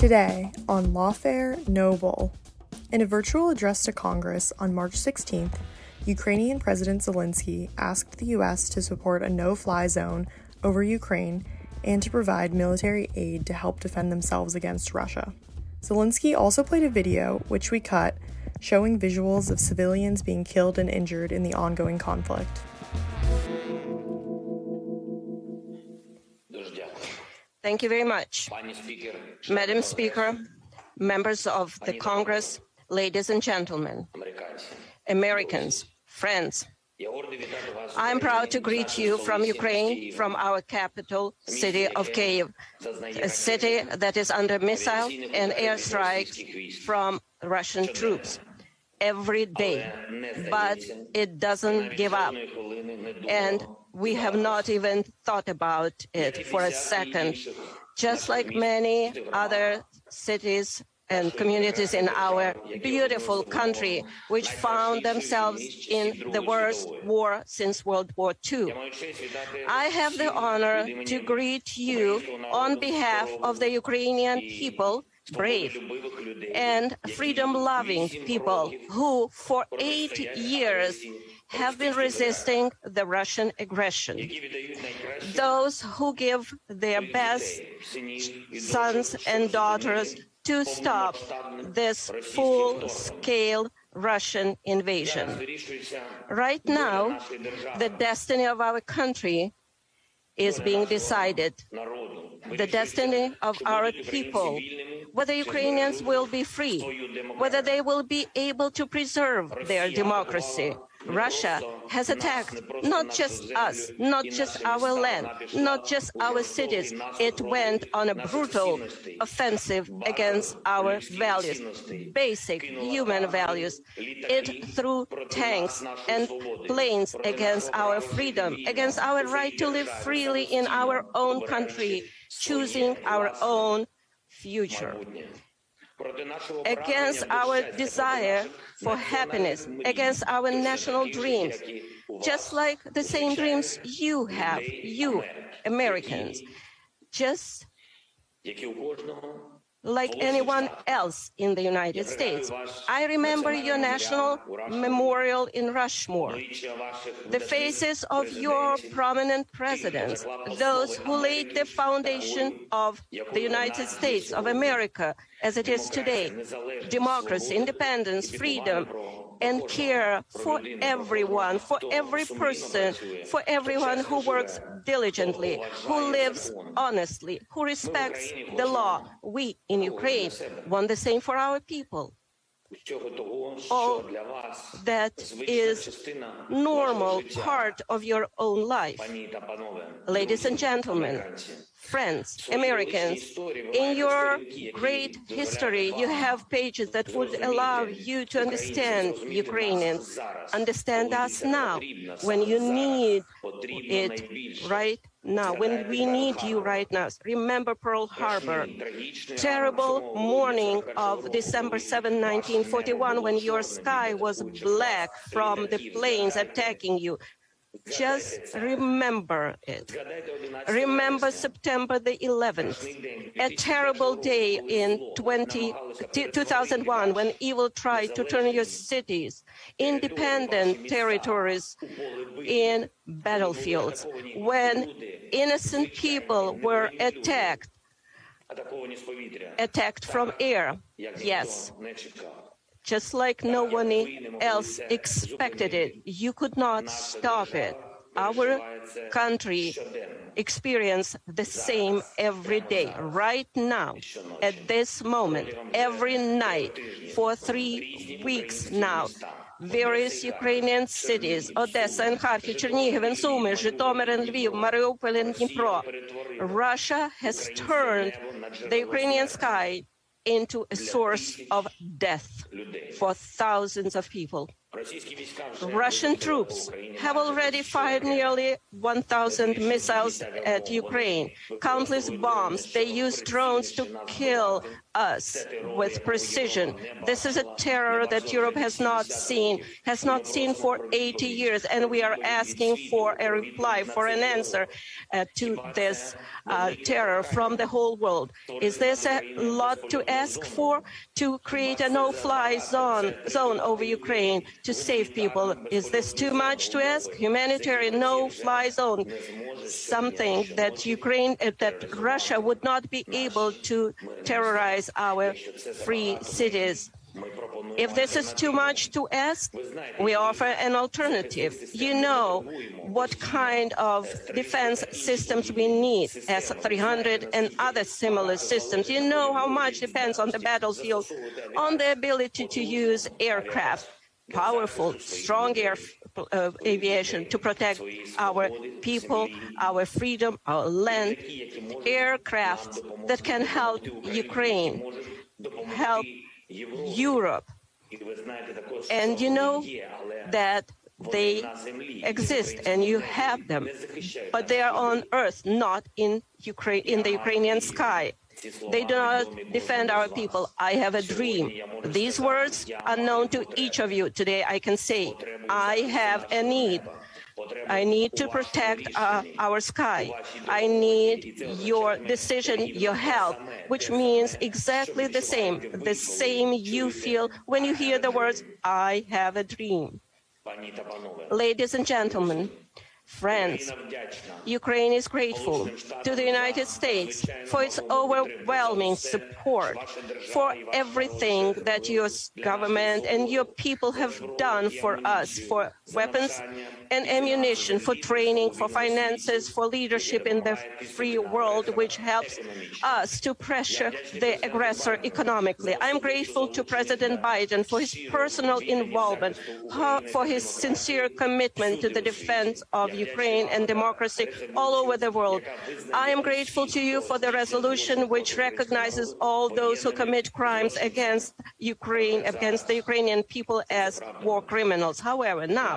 Today on Lawfare No Bull. In a virtual address to Congress on March 16th, Ukrainian President Zelensky asked the U.S. to support a no fly zone over Ukraine and to provide military aid to help defend themselves against Russia. Zelensky also played a video, which we cut, showing visuals of civilians being killed and injured in the ongoing conflict. Thank you very much. Madam Speaker, members of the Congress, ladies and gentlemen, Americans, friends, I'm proud to greet you from Ukraine, from our capital city of Kiev, a city that is under missile and airstrikes from Russian troops every day. But it doesn't give up. And we have not even thought about it for a second. Just like many other cities and communities in our beautiful country, which found themselves in the worst war since World War II. I have the honor to greet you on behalf of the Ukrainian people brave and freedom loving people who, for eight years, have been resisting the Russian aggression. Those who give their best sons and daughters to stop this full scale Russian invasion. Right now, the destiny of our country is being decided. The destiny of our people, whether Ukrainians will be free, whether they will be able to preserve their democracy, Russia has attacked not just us, not just our land, not just our cities. It went on a brutal offensive against our values, basic human values. It threw tanks and planes against our freedom, against our right to live freely in our own country, choosing our own future against our desire for happiness, against our national dreams, just like the same dreams you have, you Americans, just like anyone else in the United States. I remember your national memorial in Rushmore, the faces of your prominent presidents, those who laid the foundation of the United States of America as it is today. Democracy, independence, freedom, and care for everyone, for every person, for everyone who works diligently, who lives honestly, who respects the law. We in oh, Ukraine want the same for our people. All that is normal part of your own life. Ladies and gentlemen, friends, Americans, in your great history, you have pages that would allow you to understand Ukrainians, understand us now when you need it right now, when we need you right now. Remember Pearl Harbor, terrible morning of December 7, 1941, when your sky was black from the planes attacking you. Just remember it. Remember September the 11th, a terrible day in 20, 2001 when evil tried to turn your cities, independent territories, in battlefields, when innocent people were attacked, attacked from air. Yes just like no one else expected it. You could not stop it. Our country experience the same every day, right now, at this moment, every night, for three weeks now. Various Ukrainian cities, Odessa and Kharkiv, Chernihiv and Sumy, Zhytomyr and Lviv, Mariupol and Dnipro. Russia has turned the Ukrainian sky into a source of death for thousands of people. Russian troops have already fired nearly 1,000 missiles at Ukraine, countless bombs. They use drones to kill us with precision. This is a terror that Europe has not seen, has not seen for 80 years, and we are asking for a reply, for an answer uh, to this uh, terror from the whole world. Is this a lot to ask for? To create a no-fly zone, zone over Ukraine to save people. Is this too much to ask? Humanitarian no-fly zone, something that Ukraine, uh, that Russia would not be able to terrorize our free cities. If this is too much to ask, we offer an alternative. You know what kind of defense systems we need, S-300 and other similar systems. You know how much depends on the battlefield, on the ability to use aircraft, powerful, strong air uh, aviation to protect our people, our freedom, our land, aircraft that can help Ukraine, help Europe. And you know that they exist and you have them, but they are on earth, not in Ukraine, in the Ukrainian sky. They do not defend our people. I have a dream. These words are known to each of you. Today I can say, I have a need. I need to protect uh, our sky. I need your decision, your help, which means exactly the same, the same you feel when you hear the words, I have a dream. Ladies and gentlemen, Friends, Ukraine is grateful to the United States for its overwhelming support, for everything that your government and your people have done for us, for weapons and ammunition, for training, for finances, for leadership in the free world, which helps us to pressure the aggressor economically. I'm grateful to President Biden for his personal involvement, for his sincere commitment to the defense of Ukraine and democracy all over the world. I am grateful to you for the resolution which recognizes all those who commit crimes against Ukraine, against the Ukrainian people as war criminals. However, now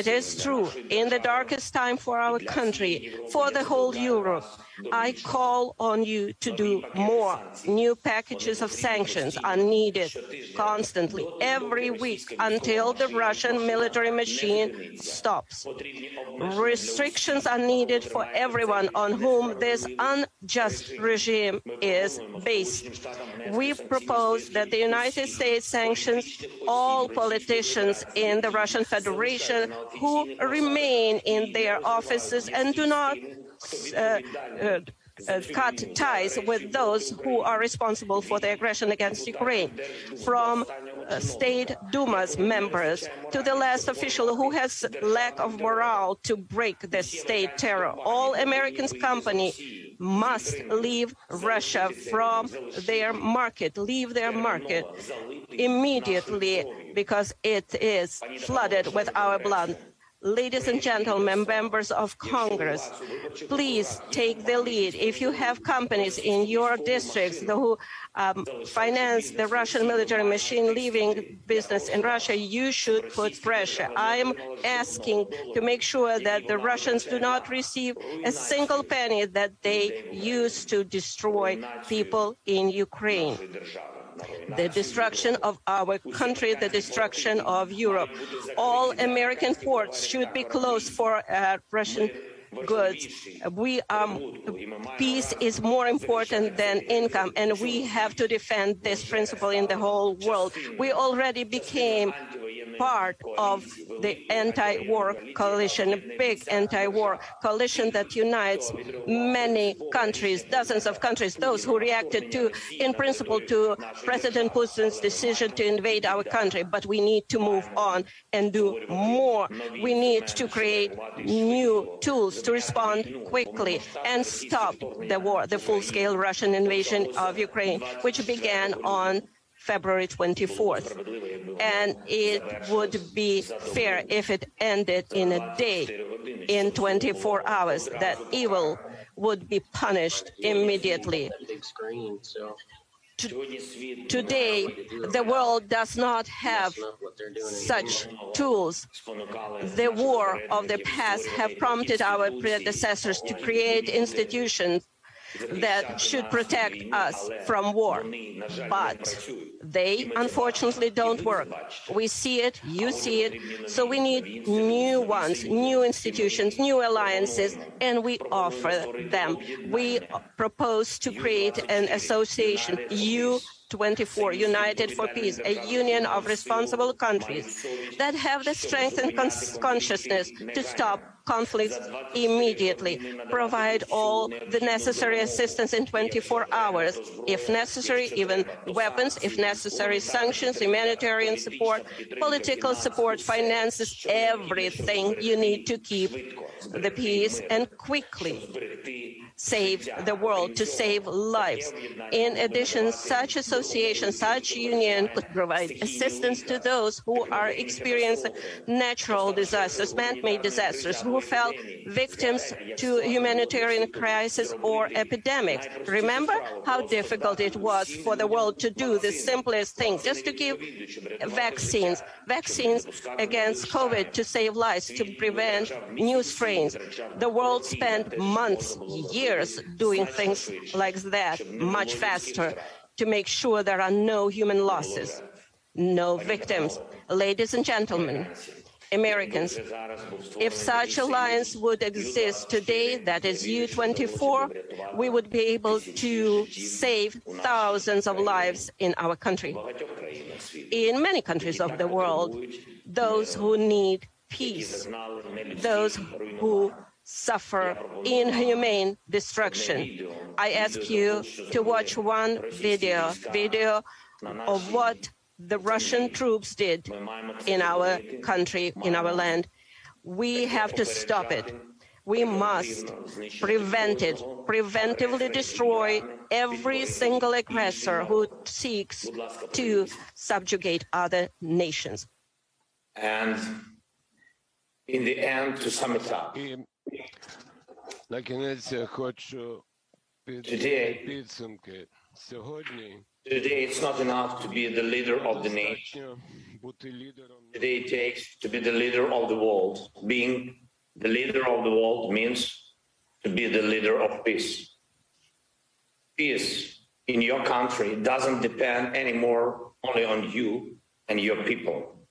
it is true, in the darkest time for our country, for the whole Europe, I call on you to do more. New packages of sanctions are needed constantly, every week, until the Russian military machine stops. Restrictions are needed for everyone on whom this unjust regime is based. We propose that the United States sanctions all politicians in the Russian Federation who remain in their offices and do not uh, uh, uh, cut ties with those who are responsible for the aggression against Ukraine, from Uh, state Duma's members to the last official who has lack of morale to break the state terror. All American company must leave Russia from their market, leave their market immediately because it is flooded with our blood. Ladies and gentlemen, members of Congress, please take the lead. If you have companies in your districts who um, finance the Russian military machine leaving business in Russia, you should put pressure. I am asking to make sure that the Russians do not receive a single penny that they use to destroy people in Ukraine the destruction of our country, the destruction of Europe. All American ports should be closed for uh, Russian goods. We um, peace is more important than income, and we have to defend this principle in the whole world. We already became part of the anti-war coalition, a big anti-war coalition that unites many countries, dozens of countries, those who reacted to, in principle, to President Putin's decision to invade our country. But we need to move on and do more. We need to create new tools to respond quickly and stop the war, the full-scale Russian invasion of Ukraine, which began on February 24th. And it would be fair if it ended in a day, in 24 hours, that evil would be punished immediately. Today, the world does not have such tools. The war of the past have prompted our predecessors to create institutions that should protect us from war. But they unfortunately don't work. We see it, you see it, so we need new ones, new institutions, new alliances, and we offer them. We propose to create an association, you 24, United for Peace, a union of responsible countries that have the strength and consciousness to stop conflicts immediately, provide all the necessary assistance in 24 hours, if necessary, even weapons, if necessary, sanctions, humanitarian support, political support, finances, everything you need to keep the peace and quickly save the world, to save lives. In addition, such association, such union could provide assistance to those who are experiencing natural disasters, man-made disasters, who fell victims to humanitarian crisis or epidemics. Remember how difficult it was for the world to do the simplest thing, just to give vaccines, vaccines against COVID to save lives, to prevent new strains. The world spent months, years, years doing things like that much faster to make sure there are no human losses, no victims. Ladies and gentlemen, Americans, if such alliance would exist today, that is U24, we would be able to save thousands of lives in our country. In many countries of the world, those who need peace, those who suffer inhumane destruction. I ask you to watch one video, video of what the Russian troops did in our country, in our land. We have to stop it. We must prevent it, preventively destroy every single aggressor who seeks to subjugate other nations. And in the end, to sum it up, Today, Today, it's not enough to be the leader of the nation. Today, it takes to be the leader of the world. Being the leader of the world means to be the leader of peace. Peace in your country doesn't depend anymore only on you and your people.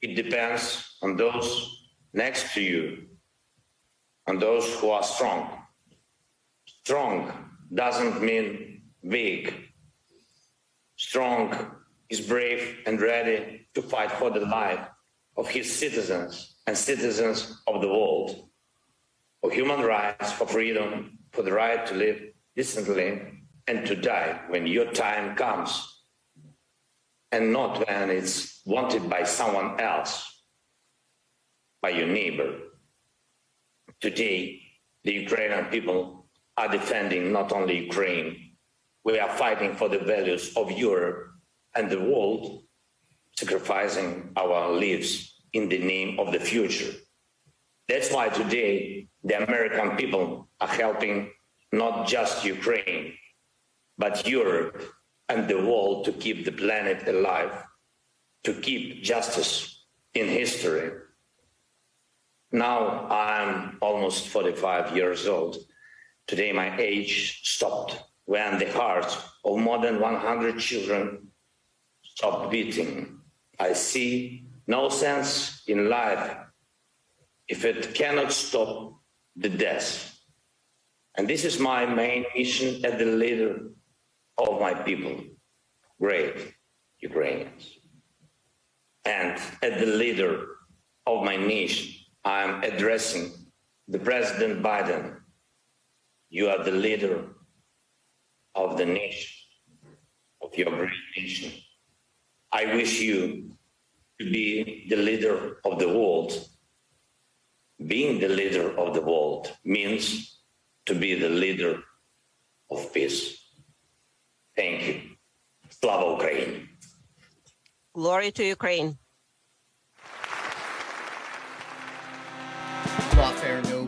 It depends on those next to you, on those who are strong. Strong doesn't mean big Strong is brave and ready to fight for the life of his citizens and citizens of the world, for human rights, for freedom, for the right to live decently and to die when your time comes, and not when it's wanted by someone else, by your neighbor. Today, the Ukrainian people are defending not only Ukraine, we are fighting for the values of Europe and the world, sacrificing our lives in the name of the future. That's why today the American people are helping not just Ukraine, but Europe and the world to keep the planet alive, to keep justice in history. Now I'm almost 45 years old. Today my age stopped when the heart of more than 100 children stopped beating. I see no sense in life if it cannot stop the death. And this is my main mission as the leader of my people, great Ukrainians. And as the leader of my nation, I'm addressing the President Biden. You are the leader of the nation, of your great nation. I wish you to be the leader of the world. Being the leader of the world means to be the leader of peace. Thank you. Slava Ukraine. Glory to Ukraine.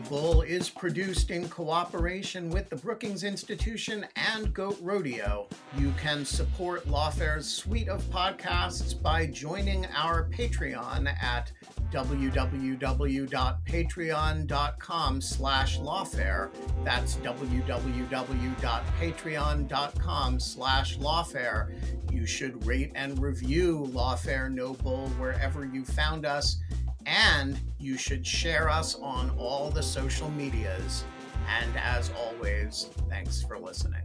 Bull is produced in cooperation with the Brookings Institution and Goat Rodeo. You can support Lawfare's suite of podcasts by joining our Patreon at www.patreon.com slash lawfare. That's www.patreon.com slash lawfare. You should rate and review Lawfare No Bull wherever you found us and you should share us on all the social medias. And as always, thanks for listening.